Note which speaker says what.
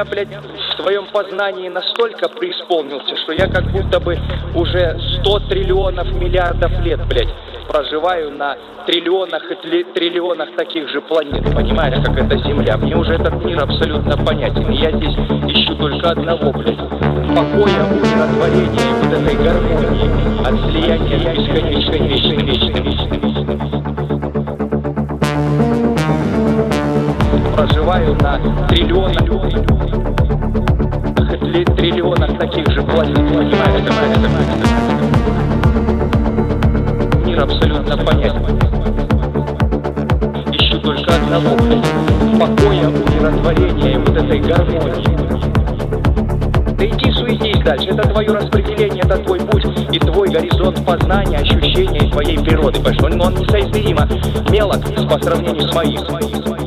Speaker 1: Я, блядь, в твоем познании настолько преисполнился, что я как будто бы уже 100 триллионов миллиардов лет, блядь, проживаю на триллионах и триллионах таких же планет. Понимаешь, как это Земля? Мне уже этот мир абсолютно понятен. Я здесь ищу только одного, блядь. Покоя, умиротворения, вот этой гармонии, от слияния с бесконечным, вечным, вечным, Проживаю на триллионах, триллионах таких же планет. Понимаешь. Мир абсолютно понятен. Ищу только одного, покоя, умиротворения, вот этой гармонии. Да иди суетись дальше, это твое распределение, это твой путь и твой горизонт познания, ощущения твоей природы, потому что он несоизмеримо мелок по сравнению с моим.